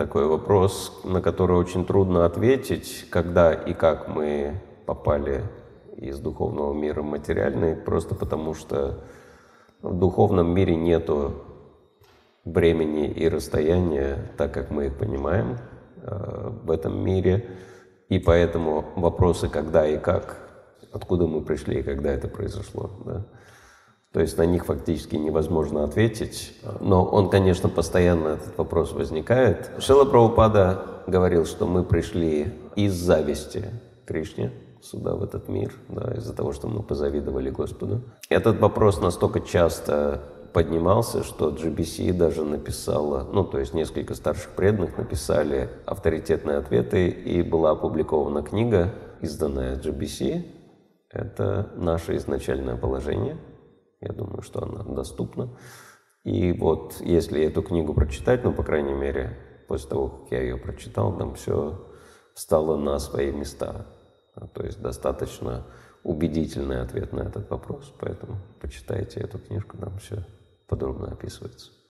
такой вопрос, на который очень трудно ответить, когда и как мы попали из духовного мира в материальный, просто потому что в духовном мире нету времени и расстояния, так как мы их понимаем э, в этом мире. И поэтому вопросы «когда» и «как», откуда мы пришли и когда это произошло? То есть на них фактически невозможно ответить. Но он, конечно, постоянно этот вопрос возникает. Шила Прабхупада говорил, что мы пришли из зависти Кришне сюда, в этот мир, да, из-за того, что мы позавидовали Господу. Этот вопрос настолько часто поднимался, что GBC даже написала, ну, то есть несколько старших преданных написали авторитетные ответы, и была опубликована книга, изданная GBC. Это наше изначальное положение. Я думаю, что она доступна. И вот если эту книгу прочитать, ну, по крайней мере, после того, как я ее прочитал, там все встало на свои места. То есть достаточно убедительный ответ на этот вопрос. Поэтому почитайте эту книжку, там все подробно описывается.